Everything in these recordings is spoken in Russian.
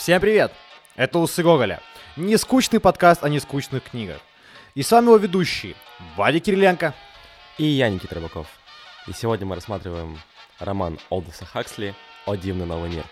Всем привет! Это Усы Гоголя. Не скучный подкаст о нескучных книгах. И с вами его ведущий Вадя Кириленко. И я, Никита Рыбаков. И сегодня мы рассматриваем роман Олдоса Хаксли «О дивный новый мир».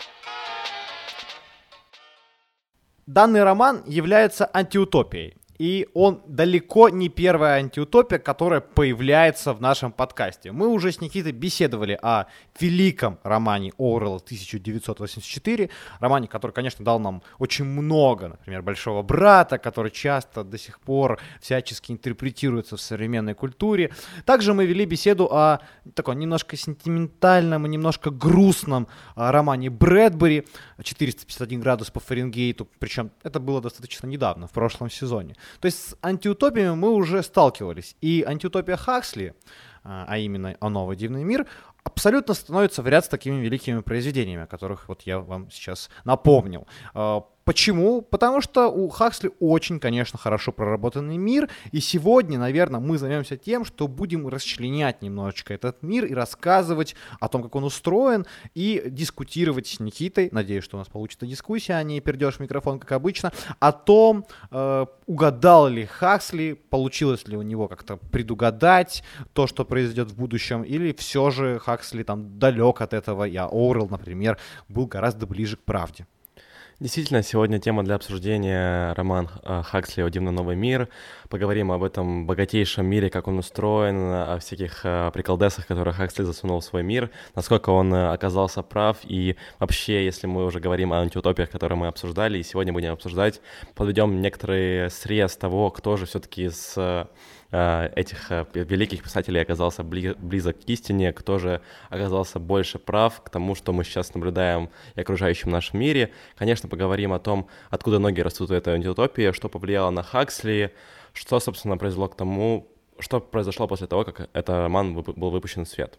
Данный роман является антиутопией. И он далеко не первая антиутопия, которая появляется в нашем подкасте. Мы уже с Никитой беседовали о великом романе Оруэлла 1984, романе, который, конечно, дал нам очень много, например, «Большого брата», который часто до сих пор всячески интерпретируется в современной культуре. Также мы вели беседу о таком немножко сентиментальном и немножко грустном а, романе Брэдбери «451 градус по Фаренгейту», причем это было достаточно недавно, в прошлом сезоне. То есть с антиутопиями мы уже сталкивались. И антиутопия Хаксли, а, а именно «О новый дивный мир», абсолютно становится в ряд с такими великими произведениями, о которых вот я вам сейчас напомнил. Почему? Потому что у Хаксли очень, конечно, хорошо проработанный мир, и сегодня, наверное, мы займемся тем, что будем расчленять немножечко этот мир и рассказывать о том, как он устроен, и дискутировать с Никитой, надеюсь, что у нас получится дискуссия, а не перейдешь в микрофон, как обычно, о том, э, угадал ли Хаксли, получилось ли у него как-то предугадать то, что произойдет в будущем, или все же Хаксли там далек от этого, я Оурел, например, был гораздо ближе к правде. Действительно, сегодня тема для обсуждения роман э, Хаксли «О дивный новый мир». Поговорим об этом богатейшем мире, как он устроен, о всяких э, приколдесах, которые Хаксли засунул в свой мир, насколько он э, оказался прав, и вообще, если мы уже говорим о антиутопиях, которые мы обсуждали, и сегодня будем обсуждать, подведем некоторые срез того, кто же все-таки с этих э, великих писателей оказался близок к истине, кто же оказался больше прав к тому, что мы сейчас наблюдаем и окружающем нашем мире. Конечно, поговорим о том, откуда ноги растут в этой антиутопии, что повлияло на Хаксли, что, собственно, произошло к тому, что произошло после того, как этот роман был выпущен в свет.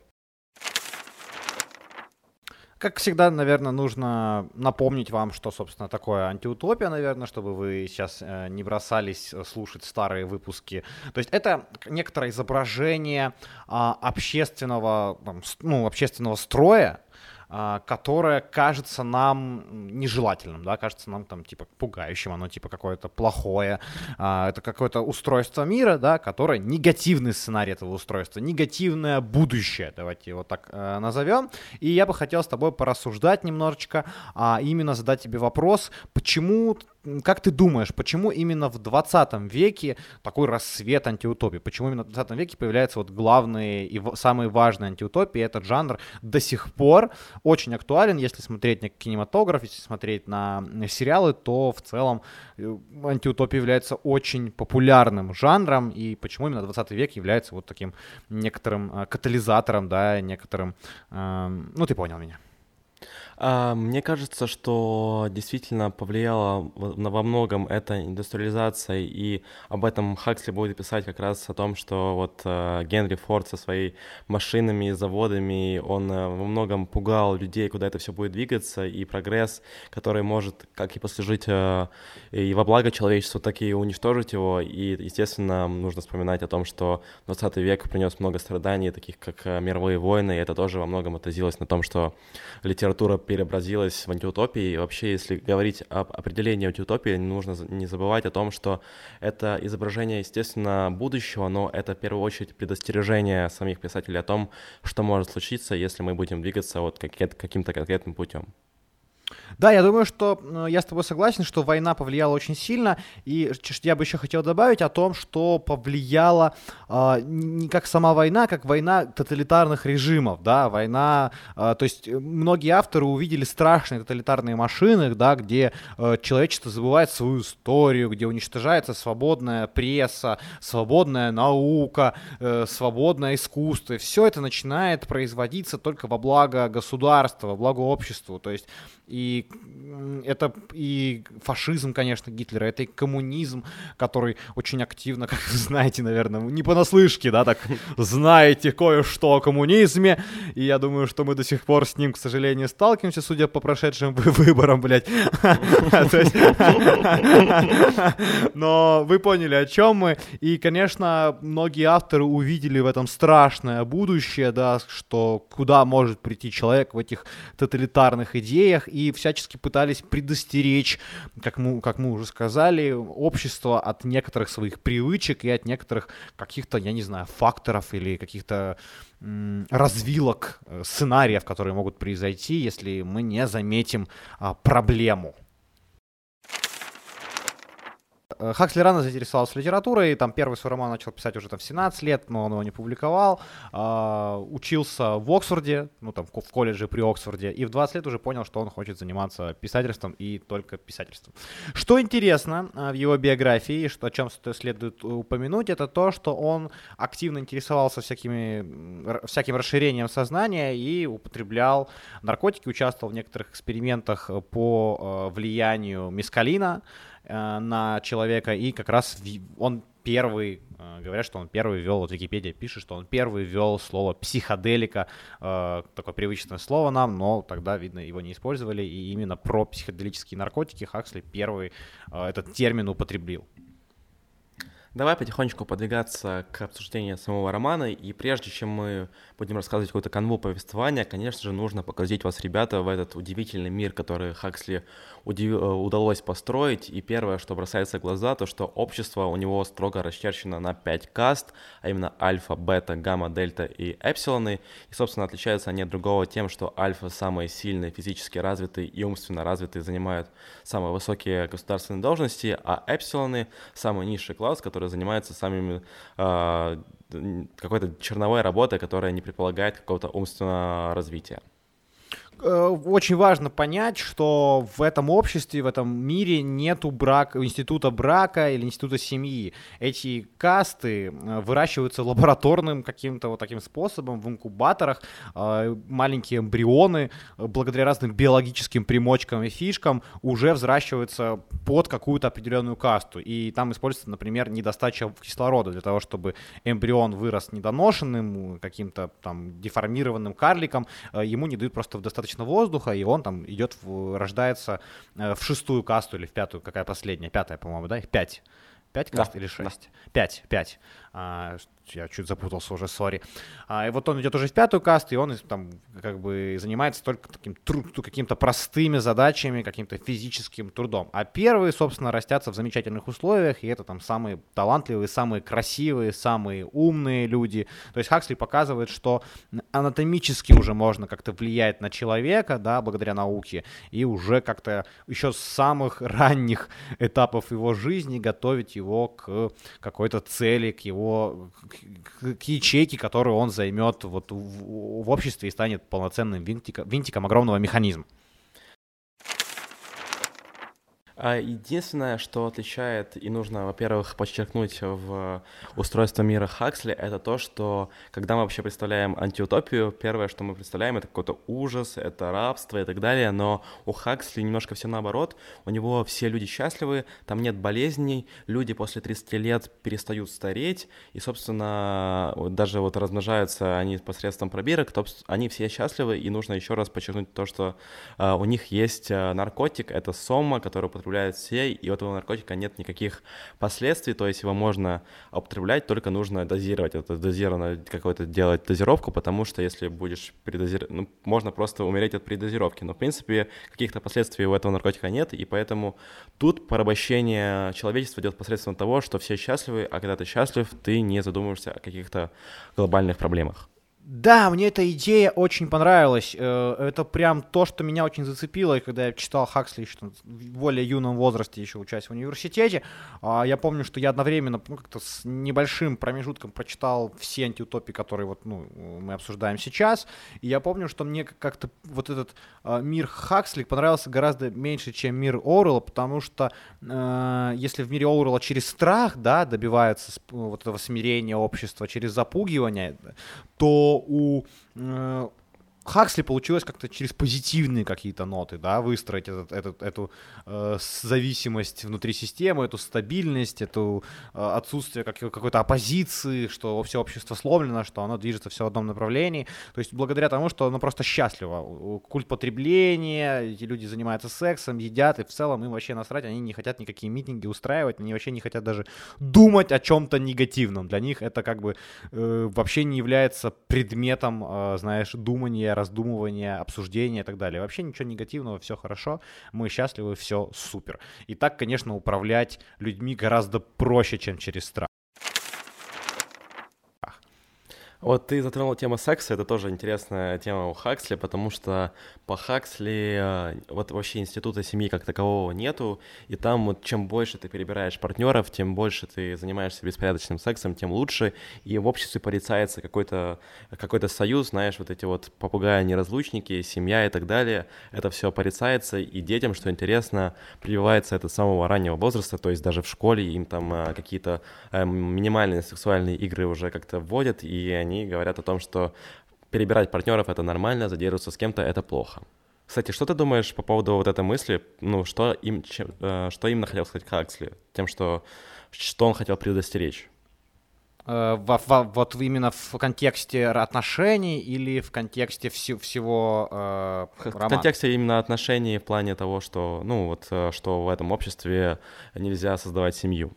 Как всегда, наверное, нужно напомнить вам, что, собственно, такое антиутопия, наверное, чтобы вы сейчас э, не бросались э, слушать старые выпуски. То есть это некоторое изображение э, общественного, ну, общественного строя, а, которое кажется нам нежелательным, да, кажется нам там типа пугающим, оно типа какое-то плохое, а, это какое-то устройство мира, да, которое негативный сценарий этого устройства, негативное будущее, давайте его так э, назовем. И я бы хотел с тобой порассуждать немножечко, а именно задать тебе вопрос, почему как ты думаешь, почему именно в 20 веке такой рассвет антиутопии? Почему именно в 20 веке появляются вот главные и самые важные антиутопии? Этот жанр до сих пор очень актуален, если смотреть на кинематограф, если смотреть на сериалы, то в целом э, антиутопия является очень популярным жанром, и почему именно 20 век является вот таким некоторым э, катализатором, да, некоторым, эм, ну ты понял меня. А, мне кажется, что действительно повлияло во многом эта индустриализация, и об этом Хаксли будет писать как раз о том, что вот э, Генри Форд со своими машинами и заводами, он э, во многом пугал людей, куда это все будет двигаться, и прогресс, который может как и послужить и во благо человечеству, так и уничтожить его, и, естественно, нужно вспоминать о том, что 20 век принес много страданий, таких как мировые войны, и это тоже во многом отразилось на том, что литература преобразилась в антиутопии. И вообще, если говорить об определении антиутопии, нужно не забывать о том, что это изображение, естественно, будущего, но это в первую очередь предостережение самих писателей о том, что может случиться, если мы будем двигаться вот каким-то конкретным путем. Да, я думаю, что э, я с тобой согласен, что война повлияла очень сильно, и я бы еще хотел добавить о том, что повлияла э, не как сама война, как война тоталитарных режимов, да, война, э, то есть многие авторы увидели страшные тоталитарные машины, да, где э, человечество забывает свою историю, где уничтожается свободная пресса, свободная наука, э, свободное искусство, и все это начинает производиться только во благо государства, во благо обществу, то есть и это и фашизм, конечно, Гитлера, это и коммунизм, который очень активно, как вы знаете, наверное, не понаслышке, да, так знаете кое-что о коммунизме, и я думаю, что мы до сих пор с ним, к сожалению, сталкиваемся, судя по прошедшим выборам, блядь. Но вы поняли, о чем мы, и, конечно, многие авторы увидели в этом страшное будущее, да, что куда может прийти человек в этих тоталитарных идеях, и всячески пытались предостеречь, как мы, как мы уже сказали, общество от некоторых своих привычек и от некоторых каких-то, я не знаю, факторов или каких-то развилок, э, сценариев, которые могут произойти, если мы не заметим а, проблему. Э, Хаксли рано заинтересовался литературой, там первый свой роман начал писать уже там в 17 лет, но он его не публиковал. А, учился в Оксфорде, ну там в колледже при Оксфорде, и в 20 лет уже понял, что он хочет заниматься писательством и только писательством. Что интересно э, в его биографии, что, о чем следует упомянуть, это то, что он активно интересовался всякими, всяким расширением сознания и употреблял наркотики, участвовал в некоторых экспериментах по э, влиянию мискалина, Э, на человека, и как раз он первый, э, говорят, что он первый ввел, вот Википедия пишет, что он первый ввел слово психоделика, э, такое привычное слово нам, но тогда, видно, его не использовали, и именно про психоделические наркотики Хаксли первый этот термин употребил. Давай потихонечку подвигаться к обсуждению самого романа, и прежде чем мы будем рассказывать какую-то канву повествования, конечно же, нужно погрузить вас, ребята, в этот удивительный мир, который Хаксли удив... Э, удалось построить. И первое, что бросается в глаза, то что общество у него строго расчерчено на 5 каст, а именно альфа, бета, гамма, дельта и эпсилоны. И, собственно, отличаются они от другого тем, что альфа самые сильные, физически развитые и умственно развитые занимают самые высокие государственные должности, а эпсилоны — самый низший класс, который занимается самими э, какой-то черновой работой, которая не предполагает какого-то умственного развития. Э, очень важно понять, что в этом обществе, в этом мире нету брака, института брака или института семьи. Эти касты э, выращиваются лабораторным каким-то вот таким способом в инкубаторах. Э, маленькие эмбрионы, благодаря разным биологическим примочкам и фишкам, уже взращиваются под какую-то определенную касту. И там используется, например, недостача кислорода для того, чтобы эмбрион вырос недоношенным, каким-то там деформированным карликом, ему не дают просто достаточно достаточно воздуха, и он там идет, в, рождается э, в шестую касту или в пятую, какая последняя, пятая, по-моему, да, их пять. Пять каст да, или шесть? Да. Пять, пять. А, я чуть запутался уже, сори. А, и вот он идет уже в пятую касту, и он там как бы занимается только таким какими-то простыми задачами, каким-то физическим трудом. А первые, собственно, растятся в замечательных условиях, и это там самые талантливые, самые красивые, самые умные люди. То есть Хаксли показывает, что анатомически уже можно как-то влиять на человека, да, благодаря науке, и уже как-то еще с самых ранних этапов его жизни готовить его к какой-то цели, к его к, к ячейке, которую он займет вот в, в обществе и станет полноценным винтиком, винтиком огромного механизма. А единственное, что отличает и нужно, во-первых, подчеркнуть в устройстве мира Хаксли, это то, что когда мы вообще представляем антиутопию, первое, что мы представляем, это какой-то ужас, это рабство и так далее, но у Хаксли немножко все наоборот, у него все люди счастливы, там нет болезней, люди после 30 лет перестают стареть, и, собственно, даже вот размножаются они посредством пробирок, то они все счастливы, и нужно еще раз подчеркнуть то, что uh, у них есть uh, наркотик, это сома, который употребляют все, и у этого наркотика нет никаких последствий, то есть его можно употреблять, только нужно дозировать, это дозированно какой-то делать дозировку, потому что если будешь передозировать, ну, можно просто умереть от передозировки, но в принципе каких-то последствий у этого наркотика нет, и поэтому тут порабощение человечества идет посредством того, что все счастливы, а когда ты счастлив, ты не задумываешься о каких-то глобальных проблемах. Да, мне эта идея очень понравилась. Э, это прям то, что меня очень зацепило, когда я читал Хаксли еще в более юном возрасте, еще учась в университете. А, я помню, что я одновременно ну, как-то с небольшим промежутком прочитал все антиутопии, которые вот, ну, мы обсуждаем сейчас. И я помню, что мне как-то вот этот а, мир Хаксли понравился гораздо меньше, чем мир Оруэлла, потому что э, если в мире Оруэлла через страх да, добивается вот этого смирения общества, через запугивание, то у э, Хаксли получилось как-то через позитивные какие-то ноты, да, выстроить этот, этот, эту э, зависимость внутри системы, эту стабильность, эту э, отсутствие как, какой-то оппозиции, что все общество сломлено, что оно движется все в одном направлении. То есть благодаря тому, что оно просто счастливо. Культ потребления, эти люди занимаются сексом, едят, и в целом им вообще насрать, они не хотят никакие митинги устраивать, они вообще не хотят даже думать о чем-то негативном. Для них это как бы э, вообще не является предметом, э, знаешь, думания размышления, раздумывания, обсуждения и так далее. Вообще ничего негативного, все хорошо, мы счастливы, все супер. И так, конечно, управлять людьми гораздо проще, чем через страх. Вот ты затронул тему секса, это тоже интересная тема у Хаксли, потому что по Хаксли э, вот вообще института семьи как такового нету, и там вот чем больше ты перебираешь партнеров, тем больше ты занимаешься беспорядочным сексом, тем лучше, и в обществе порицается какой-то какой союз, знаешь, вот эти вот попугаи-неразлучники, семья и так далее, это все порицается, и детям, что интересно, прививается это с самого раннего возраста, то есть даже в школе им там э, какие-то э, минимальные сексуальные игры уже как-то вводят, и они они говорят о том, что перебирать партнеров это нормально, задерживаться с кем-то это плохо. Кстати, что ты думаешь по поводу вот этой мысли? Ну, что, им, чем, э, что именно хотел сказать Хаксли? Тем, что, что он хотел предостеречь? Э, во, во, вот именно в контексте отношений или в контексте вси, всего э, В контексте именно отношений в плане того, что, ну, вот, э, что в этом обществе нельзя создавать семью.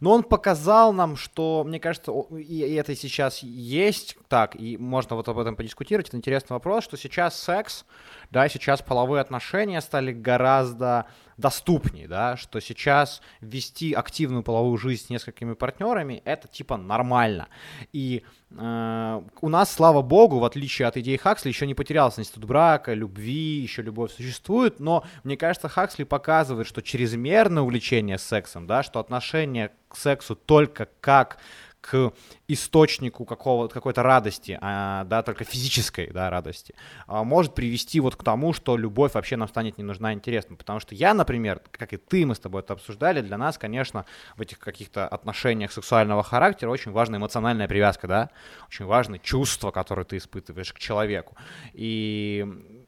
Но он показал нам, что, мне кажется, и это сейчас есть так, и можно вот об этом подискутировать. Это интересный вопрос, что сейчас секс, да, сейчас половые отношения стали гораздо доступнее, да, что сейчас вести активную половую жизнь с несколькими партнерами это типа нормально. И э, у нас, слава богу, в отличие от идеи Хаксли, еще не потерялся институт брака, любви, еще любовь существует, но мне кажется, Хаксли показывает, что чрезмерное увлечение сексом, да, что отношение к сексу только как к источнику какого какой-то радости, а, да, только физической, да, радости, а, может привести вот к тому, что любовь вообще нам станет не нужна интересна. Потому что я, например, как и ты, мы с тобой это обсуждали, для нас, конечно, в этих каких-то отношениях сексуального характера очень важна эмоциональная привязка, да, очень важны чувства, которые ты испытываешь к человеку. И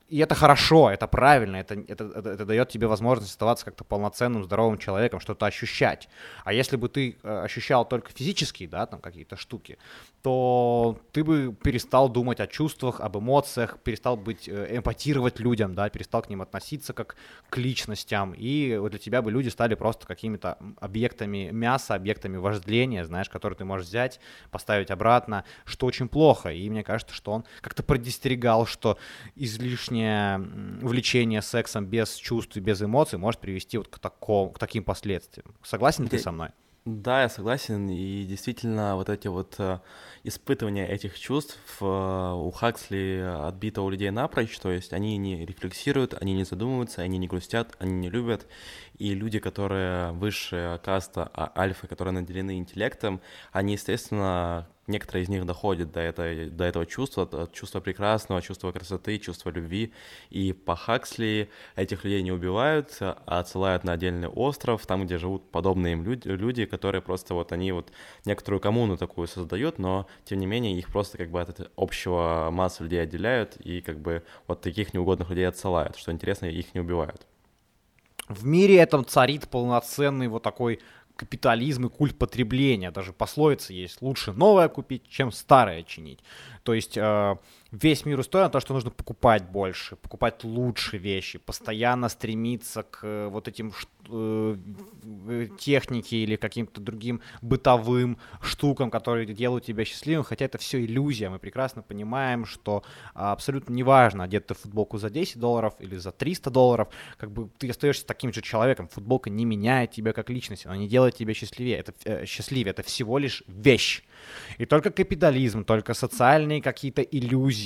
и это хорошо, это правильно, это, это, это, это дает тебе возможность оставаться как-то полноценным, здоровым человеком, что-то ощущать. А если бы ты э, ощущал только физические, да, там какие-то штуки, то ты бы перестал думать о чувствах, об эмоциях, перестал быть, э, эмпатировать людям, да, перестал к ним относиться как к личностям, и для тебя бы люди стали просто какими-то объектами мяса, объектами вожделения, знаешь, которые ты можешь взять, поставить обратно, что очень плохо. И мне кажется, что он как-то предостерегал, что излишне излишнее увлечение сексом без чувств и без эмоций может привести вот к, такому, к таким последствиям. Согласен ли ты со мной? Да, я согласен, и действительно вот эти вот испытывания этих чувств э, у Хаксли отбито у людей напрочь, то есть они не рефлексируют, они не задумываются, они не грустят, они не любят, и люди, которые высшая каста, а альфа, которые наделены интеллектом, они, естественно, некоторые из них доходят до, этой, до этого чувства, чувства прекрасного, чувства красоты, чувства любви. И по Хаксли этих людей не убивают, а отсылают на отдельный остров, там, где живут подобные им люди, люди, которые просто вот они вот некоторую коммуну такую создают, но тем не менее их просто как бы от общего массы людей отделяют и как бы вот таких неугодных людей отсылают. Что интересно, их не убивают. В мире этом царит полноценный вот такой капитализм и культ потребления. Даже пословица есть «лучше новое купить, чем старое чинить». То есть э, весь мир устроен на то, что нужно покупать больше, покупать лучше вещи, постоянно стремиться к э, вот этим э, технике или каким-то другим бытовым штукам, которые делают тебя счастливым, хотя это все иллюзия. Мы прекрасно понимаем, что абсолютно неважно, одет ты футболку за 10 долларов или за 300 долларов, как бы ты остаешься таким же человеком. Футболка не меняет тебя как личность, она не делает тебя счастливее. Это, э, счастливее. это всего лишь вещь. И только капитализм, только социальные какие-то иллюзии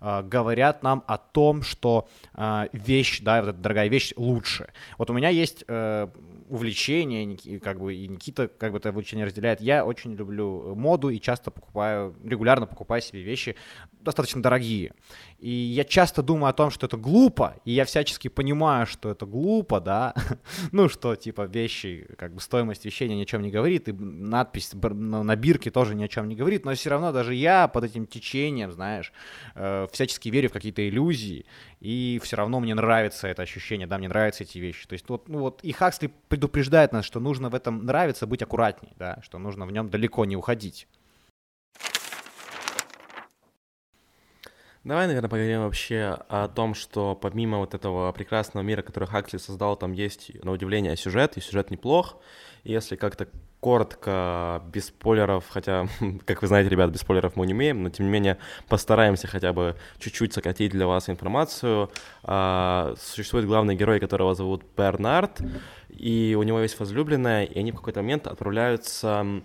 э, говорят нам о том, что э, вещь, да, вот эта дорогая вещь лучше. Вот у меня есть э, увлечение, как бы, и Никита как бы это увлечение разделяет. Я очень люблю моду и часто покупаю, регулярно покупаю себе вещи достаточно дорогие. И я часто думаю о том, что это глупо, и я всячески понимаю, что это глупо, да, ну, что, типа, вещи, как бы стоимость вещей ни о чем не говорит, и надпись на бирке тоже ни о чем не говорит, но все равно даже я под этим течением, знаешь, э, всячески верю в какие-то иллюзии, и все равно мне нравится это ощущение, да, мне нравятся эти вещи. То есть вот, ну, вот и Хаксли предупреждает нас, что нужно в этом нравиться быть аккуратней, да, что нужно в нем далеко не уходить. Давай, наверное, поговорим вообще о том, что помимо вот этого прекрасного мира, который Хаксли создал, там есть, на удивление, сюжет, и сюжет неплох. И если как-то коротко, без спойлеров, хотя, как вы знаете, ребят, без спойлеров мы не умеем, но тем не менее постараемся хотя бы чуть-чуть сократить для вас информацию. А, существует главный герой, которого зовут Бернард, и у него есть возлюбленная, и они в какой-то момент отправляются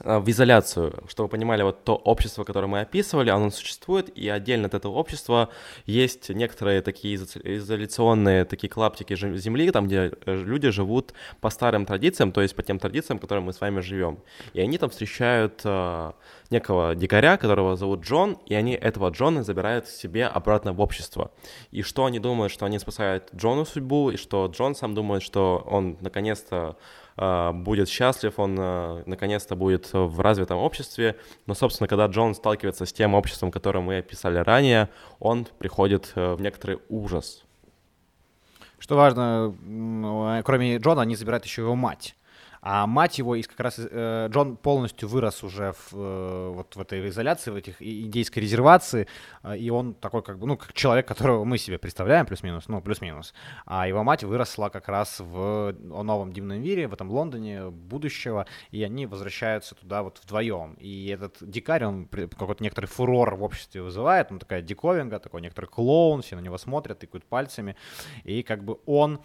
в изоляцию, чтобы вы понимали, вот то общество, которое мы описывали, оно существует, и отдельно от этого общества есть некоторые такие изоляционные такие клаптики земли, там, где э, люди живут по старым традициям, то есть по тем традициям, которым мы с вами живем. И они там встречают э, некого дикаря, которого зовут Джон, и они этого Джона забирают себе обратно в общество. И что они думают, что они спасают Джону судьбу, и что Джон сам думает, что он наконец-то будет счастлив, он а, наконец-то будет в развитом обществе. Но, собственно, когда Джон сталкивается с тем обществом, которое мы описали ранее, он приходит э, в некоторый ужас. Что важно, кроме Джона, они забирают еще его мать. А мать его, из как раз э, Джон полностью вырос уже в, э, вот в этой изоляции, в этих индейской резервации, э, и он такой как бы, ну, как человек, которого мы себе представляем, плюс-минус, ну, плюс-минус. А его мать выросла как раз в новом дивном мире, в этом Лондоне будущего, и они возвращаются туда вот вдвоем. И этот дикарь, он какой-то некоторый фурор в обществе вызывает, он такая диковинга, такой некоторый клоун, все на него смотрят, тыкают пальцами, и как бы он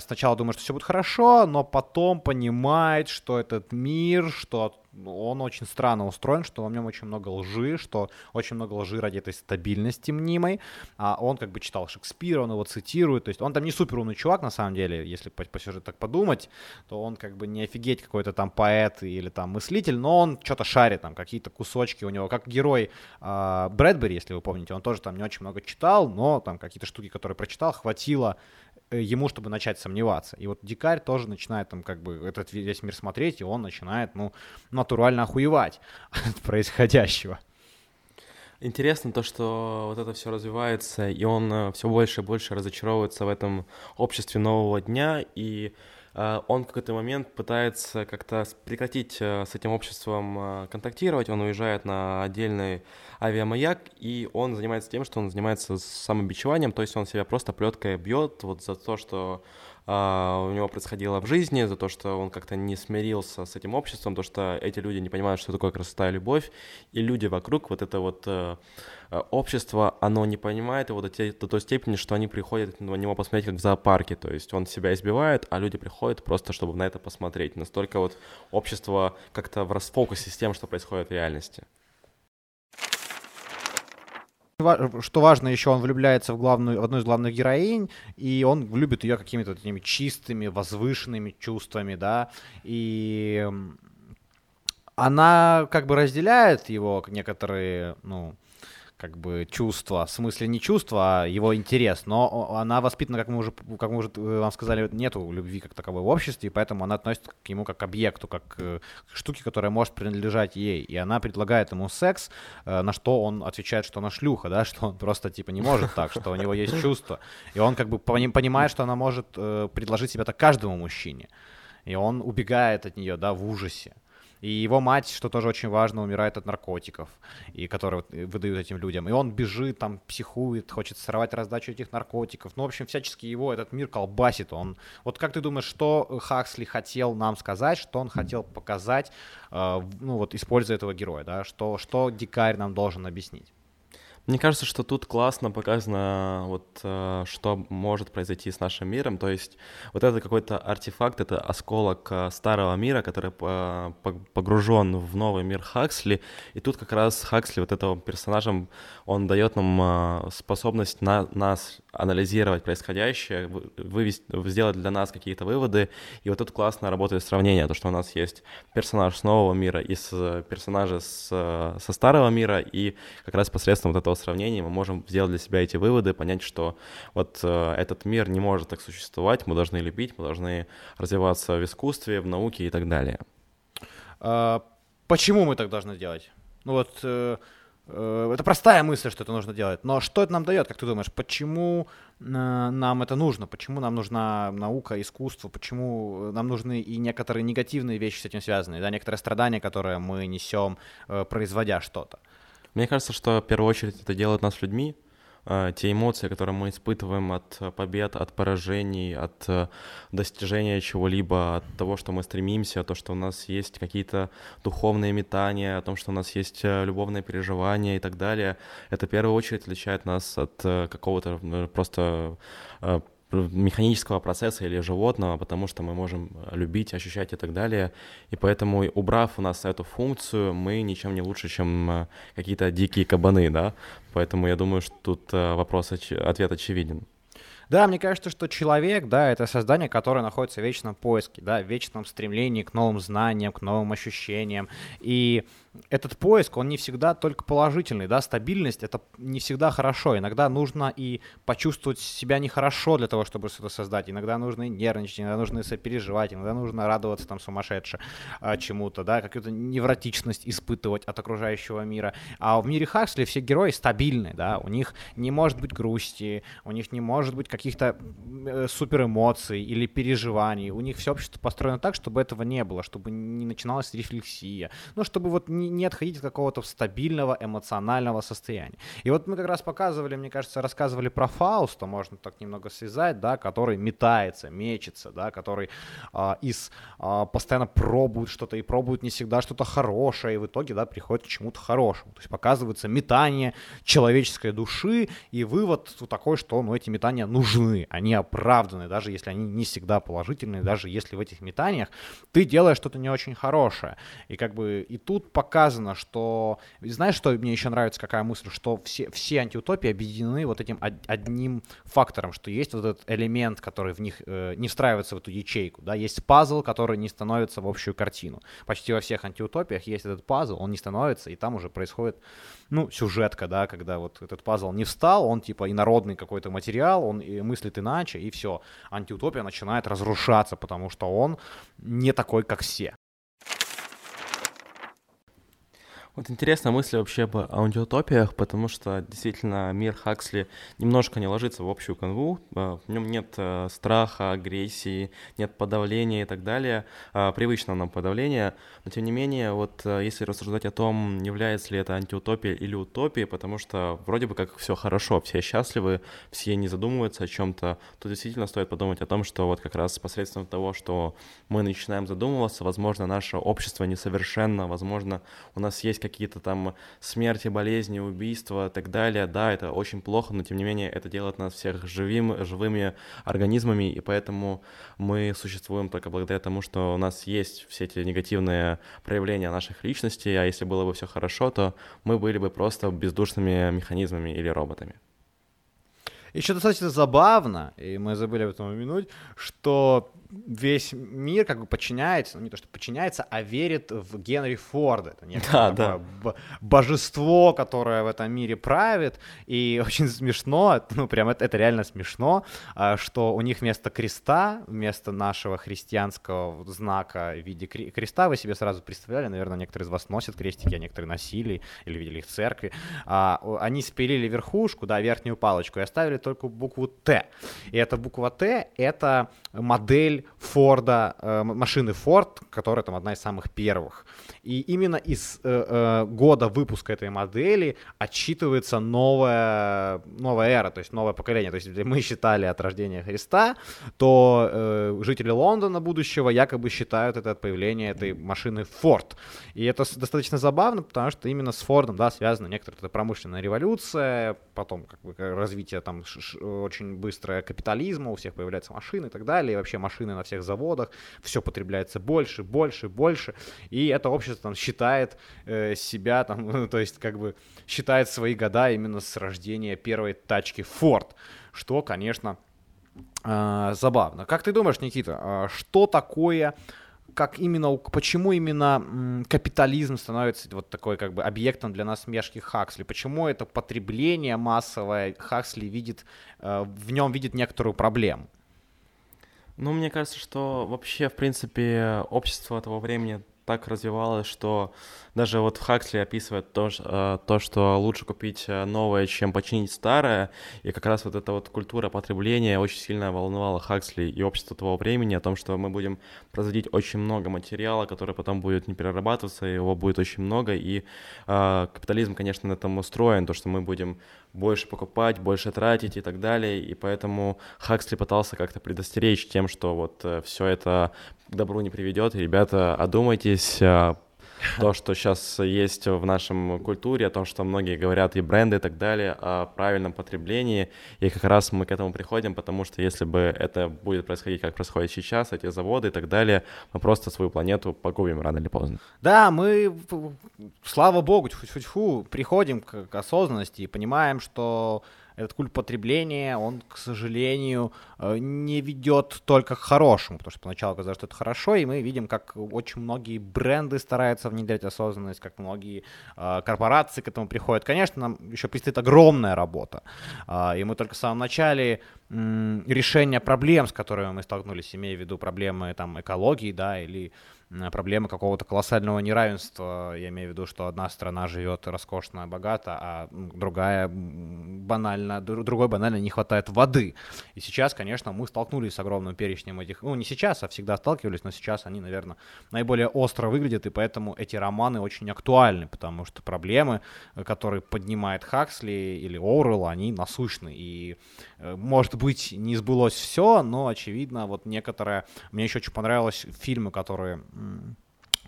сначала думает, что все будет хорошо, но потом понимает, что этот мир, что он очень странно устроен, что в нем очень много лжи, что очень много лжи ради этой стабильности мнимой. А он как бы читал Шекспира, он его цитирует. То есть он там не супер умный чувак, на самом деле, если по, по сюжету так подумать, то он как бы не офигеть какой-то там поэт или там мыслитель, но он что-то шарит, там какие-то кусочки у него, как герой э, Брэдбери, если вы помните, он тоже там не очень много читал, но там какие-то штуки, которые прочитал, хватило Э, ему, чтобы начать сомневаться. И вот дикарь тоже начинает там как бы этот весь мир смотреть, и он начинает, ну, натурально охуевать от происходящего. Интересно то, что вот это все развивается, и он э, все больше и больше разочаровывается в этом обществе нового дня, и э, он в какой-то момент пытается как-то прекратить с этим обществом контактировать, он уезжает на отдельный авиамаяк, и он занимается тем, что он занимается самобичеванием, то есть он себя просто плеткой бьет вот за то, что у него происходило в жизни, за то, что он как-то не смирился с этим обществом, то, что эти люди не понимают, что такое красота и любовь, и люди вокруг, вот это вот uh, общество, оно не понимает его до, те, до той степени, что они приходят на него посмотреть, как в зоопарке, то есть он себя избивает, а люди приходят просто, чтобы на это посмотреть. Настолько вот общество как-то в расфокусе с тем, что происходит в реальности. Что важно еще, он влюбляется в, главную, в одну из главных героинь, и он любит ее какими-то такими чистыми, возвышенными чувствами, да, и она как бы разделяет его некоторые, ну, как бы чувство, в смысле не чувство, а его интерес, но она воспитана, как мы уже, как мы уже э, вам сказали, нету любви как таковой в обществе, и поэтому она относится к нему как к объекту, как к штуке, которая может принадлежать ей, и она предлагает ему секс, э, на что он отвечает, что она шлюха, да, что он просто типа не может так, что у него есть чувство, и он как бы понимает, что она может э, предложить себя так каждому мужчине, и он убегает от нее, да, в ужасе. И его мать, что тоже очень важно, умирает от наркотиков, и которые э, выдают этим людям. И он бежит, там, психует, хочет сорвать раздачу этих наркотиков. Ну, в общем, всячески его этот мир колбасит. Он... Вот как ты думаешь, что Хаксли хотел нам сказать, что он хотел показать, э, ну, вот, используя этого героя, да? Что, что дикарь нам должен объяснить? Мне кажется, что тут классно показано, вот, э, что может произойти с нашим миром. То есть вот это какой-то артефакт, это осколок э, старого мира, который погружен в новый мир Хаксли. И тут как раз Хаксли, вот этого персонажем, он дает нам э, способность на нас анализировать происходящее, вывести, сделать для нас какие-то выводы. И вот тут классно работает сравнение, то, что у нас есть персонаж с нового мира и с персонажа с, со старого мира, и как раз посредством вот этого этого сравнения мы можем сделать для себя эти выводы, понять, что вот э, этот мир не может так существовать, мы должны любить, мы должны развиваться в искусстве, в науке и так далее. А, почему мы так должны делать? Ну вот э, э, это простая мысль, что это нужно делать, но что это нам дает, как ты думаешь? Почему э, нам это нужно? Почему нам нужна наука, искусство? Почему нам нужны и некоторые негативные вещи с этим связанные, да, некоторые страдания, которые мы несем, э, производя что-то? Мне кажется, что в первую очередь это делает нас людьми, э, те эмоции, которые мы испытываем от побед, от поражений, от э, достижения чего-либо, от того, что мы стремимся, того, что у нас есть какие-то духовные метания, о том, что у нас есть э, любовные переживания и так далее, это в первую очередь отличает нас от какого-то просто механического процесса или животного, потому что мы можем э, любить, ощущать и так далее. И поэтому, убрав у нас эту функцию, мы ничем не лучше, чем э, какие-то дикие кабаны, да. Поэтому я думаю, что тут э, вопрос, ответ очевиден. Да, мне кажется, что человек, да, это создание, которое находится в вечном поиске, да, в вечном стремлении к новым знаниям, к новым ощущениям. И этот поиск, он не всегда только положительный, да, стабильность это не всегда хорошо, иногда нужно и почувствовать себя нехорошо для того, чтобы что-то создать, иногда нужно и нервничать, иногда нужно и сопереживать, иногда нужно радоваться там сумасшедше а, чему-то, да, какую-то невротичность испытывать от окружающего мира, а в мире Хаксли все герои стабильны, да, у них не может быть грусти, у них не может быть каких-то э, супер эмоций или переживаний, у них все общество построено так, чтобы этого не было, чтобы не начиналась рефлексия, ну, чтобы вот не не, отходить от какого-то стабильного эмоционального состояния. И вот мы как раз показывали, мне кажется, рассказывали про Фауста, можно так немного связать, да, который метается, мечется, да, который э, из э, постоянно пробует что-то и пробует не всегда что-то хорошее, и в итоге, да, приходит к чему-то хорошему. То есть показывается метание человеческой души, и вывод такой, что, ну, эти метания нужны, они оправданы, даже если они не всегда положительные, даже если в этих метаниях ты делаешь что-то не очень хорошее. И как бы и тут пока показано, что... Знаешь, что мне еще нравится, какая мысль? Что все, все антиутопии объединены вот этим одним фактором, что есть вот этот элемент, который в них э, не встраивается в эту ячейку, да, есть пазл, который не становится в общую картину. Почти во всех антиутопиях есть этот пазл, он не становится, и там уже происходит, ну, сюжетка, да, когда вот этот пазл не встал, он типа инородный какой-то материал, он мыслит иначе, и все. Антиутопия начинает разрушаться, потому что он не такой, как все. Вот интересная мысль вообще об аудиотопиях, потому что действительно мир Хаксли немножко не ложится в общую канву, а, в нем нет э, страха, агрессии, нет подавления и так далее, а, привычного нам подавления, но тем не менее, вот э, если рассуждать о том, является ли это антиутопия или утопия, потому что вроде бы как все хорошо, все счастливы, все не задумываются о чем-то, то действительно стоит подумать о том, что вот как раз посредством того, что мы начинаем задумываться, возможно, наше общество несовершенно, возможно, у нас есть какие-то там смерти, болезни, убийства и так далее, да, это очень плохо, но тем не менее это делает нас всех живым, живыми организмами, и поэтому мы существуем только благодаря тому, что у нас есть все эти негативные проявления наших личностей, а если было бы все хорошо, то мы были бы просто бездушными механизмами или роботами. Еще достаточно забавно, и мы забыли об этом упомянуть, что весь мир как бы подчиняется, ну не то что подчиняется, а верит в Генри Форда. Это некое да, да. божество, которое в этом мире правит. И очень смешно, ну прям это, это реально смешно, а, что у них вместо креста, вместо нашего христианского знака в виде креста, вы себе сразу представляли, наверное, некоторые из вас носят крестики, а некоторые носили или видели их в церкви. А, они спилили верхушку, да, верхнюю палочку и оставили только букву Т. И эта буква Т — это модель Форда, э, машины Ford, которая там одна из самых первых. И именно из э, э, года выпуска этой модели отчитывается новая, новая эра, то есть новое поколение. То есть если мы считали от рождения Христа, то э, жители Лондона будущего якобы считают это от появления этой машины Ford. И это достаточно забавно, потому что именно с Фордом, да, связана некоторая промышленная революция, потом как бы развитие там очень быстрое капитализма, у всех появляются машины и так далее, и вообще машины на всех заводах, все потребляется больше, больше, больше, и это общество там считает э, себя там, ну, то есть как бы считает свои года именно с рождения первой тачки Ford, что, конечно, э, забавно. Как ты думаешь, Никита, э, что такое как именно, почему именно капитализм становится вот такой как бы объектом для насмешки Хаксли? Почему это потребление массовое Хаксли видит, э, в нем видит некоторую проблему? Ну, мне кажется, что вообще, в принципе, общество того времени так развивалось, что даже вот в Хаксли описывает то, э, то, что лучше купить э, новое, чем починить старое, и как раз вот эта вот культура потребления очень сильно волновала Хаксли и общество того времени о том, что мы будем производить очень много материала, который потом будет не перерабатываться, его будет очень много, и э, капитализм, конечно, на этом устроен, то, что мы будем больше покупать, больше тратить и так далее, и поэтому Хаксли пытался как-то предостеречь тем, что вот э, все это к добру не приведет, ребята, одумайтесь, то, что сейчас есть в нашем культуре, о том, что многие говорят и бренды и так далее, о правильном потреблении. И как раз мы к этому приходим, потому что если бы это будет происходить, как происходит сейчас, эти заводы и так далее, мы просто свою планету погубим рано или поздно. Да, мы, слава богу, тьфу-тьфу, приходим к, к осознанности и понимаем, что этот культ потребления, он, к сожалению, э, не ведет только к хорошему, потому что поначалу казалось, что это хорошо, и мы видим, как очень многие бренды стараются внедрять осознанность, как многие э, корпорации к этому приходят. Конечно, нам еще предстоит огромная работа, э, и мы только в самом начале решения проблем, с которыми мы столкнулись, имея в виду проблемы там, экологии, да, или проблемы какого-то колоссального неравенства. Я имею в виду, что одна страна живет роскошно, богато, а другая банально, другой банально не хватает воды. И сейчас, конечно, мы столкнулись с огромным перечнем этих, ну не сейчас, а всегда сталкивались, но сейчас они, наверное, наиболее остро выглядят, и поэтому эти романы очень актуальны, потому что проблемы, которые поднимает Хаксли или Оуэлл, они насущны. И, э, может быть, не сбылось все, но, очевидно, вот некоторые... Мне еще очень понравилось фильмы, которые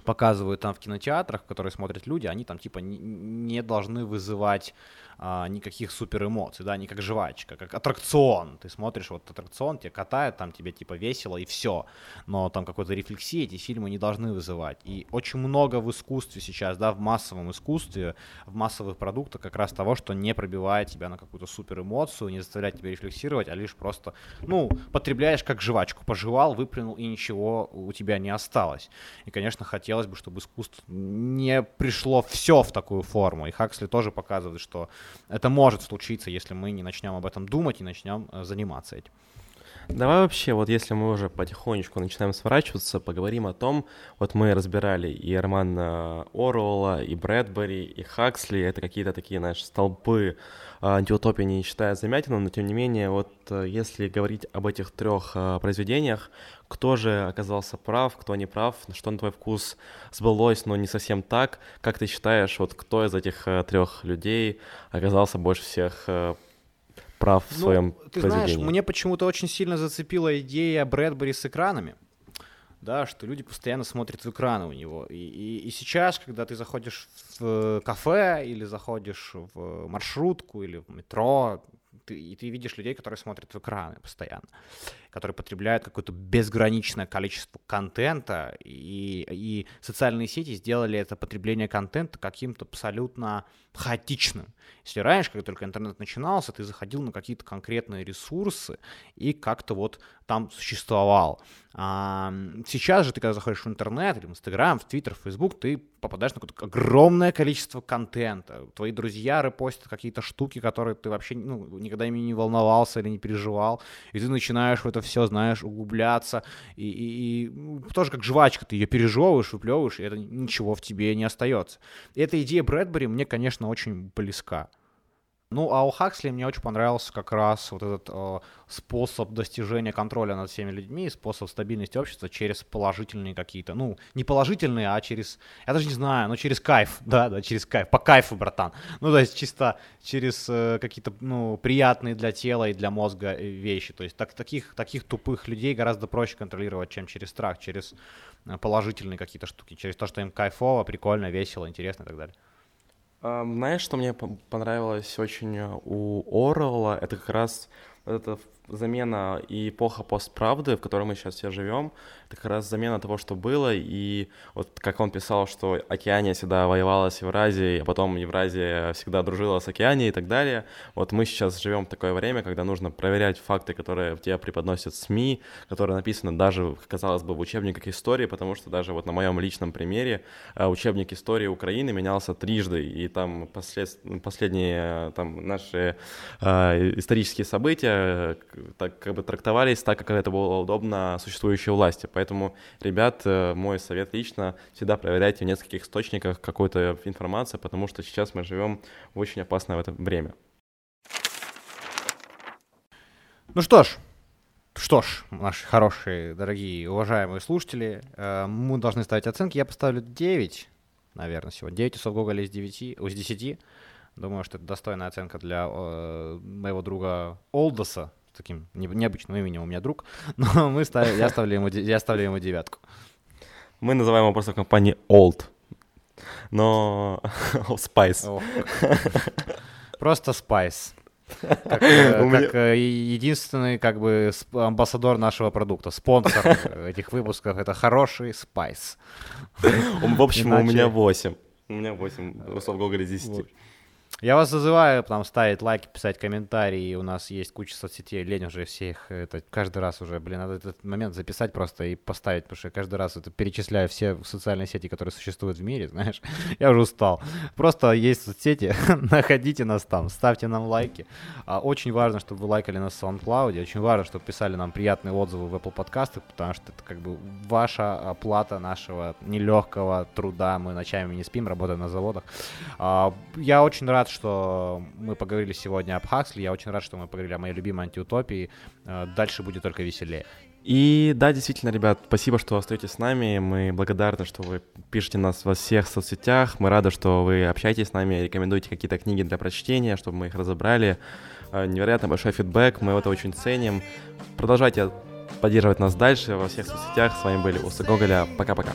показывают там в кинотеатрах, которые смотрят люди, они там типа не, не должны вызывать а, никаких супер эмоций, да, не как жвачка, как аттракцион. Ты смотришь вот аттракцион, тебя катают, там тебе типа весело и все. Но там какой-то рефлексии эти фильмы не должны вызывать. И очень много в искусстве сейчас, да, в массовом искусстве, в массовых продуктах как раз того, что не пробивает тебя на какую-то супер эмоцию, не заставляет тебя рефлексировать, а лишь просто, ну, потребляешь как жвачку. Пожевал, выплюнул и ничего у тебя не осталось. И, конечно, хотелось бы, чтобы искусство не пришло все в такую форму. И Хаксли тоже показывает, что это может случиться, если мы не начнем об этом думать и начнем э, заниматься этим. Давай вообще, вот если мы уже потихонечку начинаем сворачиваться, поговорим о том, вот мы разбирали и Романа Оруэлла, и Брэдбери, и Хаксли, это какие-то такие, знаешь, столпы а, антиутопии не считая замятину, но тем не менее, вот э, если говорить об этих трех а, произведениях, кто же оказался прав, кто не прав, что на твой вкус сбылось, но не совсем так, как ты считаешь, вот кто из этих э, трех людей оказался больше всех э, прав в ну, своем ты знаешь, мне почему-то очень сильно зацепила идея Брэдбери с экранами. Да, что люди постоянно смотрят в экраны у него. И, и, и сейчас, когда ты заходишь в кафе или заходишь в маршрутку или в метро, ты, и ты видишь людей, которые смотрят в экраны постоянно, которые потребляют какое-то безграничное количество контента, и, и социальные сети сделали это потребление контента каким-то абсолютно хаотичным. Если раньше, когда только интернет начинался, ты заходил на какие-то конкретные ресурсы и как-то вот там существовал. А сейчас же ты, когда заходишь в интернет, или в Инстаграм, в Твиттер, в Фейсбук, ты попадаешь на какое-то огромное количество контента. Твои друзья репостят какие-то штуки, которые ты вообще ну, никогда ими не волновался или не переживал. И ты начинаешь в это все, знаешь, углубляться. И, и, и ну, тоже как жвачка, ты ее пережевываешь, выплевываешь, и это ничего в тебе не остается. И эта идея Брэдбери мне, конечно, очень близка. Ну, а у Хаксли мне очень понравился как раз вот этот э, способ достижения контроля над всеми людьми, способ стабильности общества через положительные какие-то, ну, не положительные, а через, я даже не знаю, ну, через кайф, да, да, через кайф, по кайфу, братан. Ну, то есть чисто через э, какие-то, ну, приятные для тела и для мозга э, вещи. То есть так, таких, таких тупых людей гораздо проще контролировать, чем через страх, через э, положительные какие-то штуки, через то, что им кайфово, прикольно, весело, интересно и так далее. Знаешь, что мне понравилось очень э, у Орла? Это как раз это замена и эпоха постправды, в которой мы сейчас все живем, это как раз замена того, что было, и вот как он писал, что Океания всегда воевала с Евразией, а потом Евразия всегда дружила с Океанией и так далее. Вот мы сейчас живем в такое время, когда нужно проверять факты, которые тебе преподносят СМИ, которые написаны даже, казалось бы, в учебниках истории, потому что даже вот на моем личном примере э, учебник истории Украины менялся трижды, и там послед... последние там наши э, исторические события все так как бы трактовались так, как это было удобно существующей власти. Поэтому, ребят, э, мой совет лично, всегда проверяйте в нескольких источниках какую-то информацию, потому что сейчас мы живем в очень опасное в это время. Ну что ж, что ж, наши хорошие, дорогие, уважаемые слушатели, э, мы должны ставить оценки. Я поставлю 9, наверное, сегодня. 9 часов Гоголя из 9, из 10. Думаю, что это достойная оценка для э, моего друга Олдоса, таким необычным именем у меня друг, но мы ставим, я, ставлю ему, я ставлю ему девятку. Мы называем его просто в компании Old, но Spice. Просто Spice. Как, э, как э, единственный как бы амбассадор нашего продукта, спонсор этих выпусков, это хороший Spice. В общем, у меня 8. У меня 8 слов Гоголя 10. Я вас зазываю там ставить лайки, писать комментарии. У нас есть куча соцсетей. Лень уже всех это каждый раз уже, блин, надо этот момент записать просто и поставить, потому что я каждый раз это перечисляю все социальные сети, которые существуют в мире, знаешь. Я уже устал. Просто есть соцсети, находите нас там, ставьте нам лайки. А, очень важно, чтобы вы лайкали нас в SoundCloud. Очень важно, чтобы писали нам приятные отзывы в Apple подкастах, потому что это как бы ваша оплата нашего нелегкого труда. Мы ночами не спим, работаем на заводах. А, я очень рад рад, что мы поговорили сегодня об Хаксли. Я очень рад, что мы поговорили о моей любимой антиутопии. Э, дальше будет только веселее. И да, действительно, ребят, спасибо, что остаетесь с нами. Мы благодарны, что вы пишете нас во всех соцсетях. Мы рады, что вы общаетесь с нами, рекомендуете какие-то книги для прочтения, чтобы мы их разобрали. Э, невероятно большой фидбэк, мы это очень ценим. Продолжайте поддерживать нас дальше во всех соцсетях. С вами были Усы Гоголя. Пока-пока.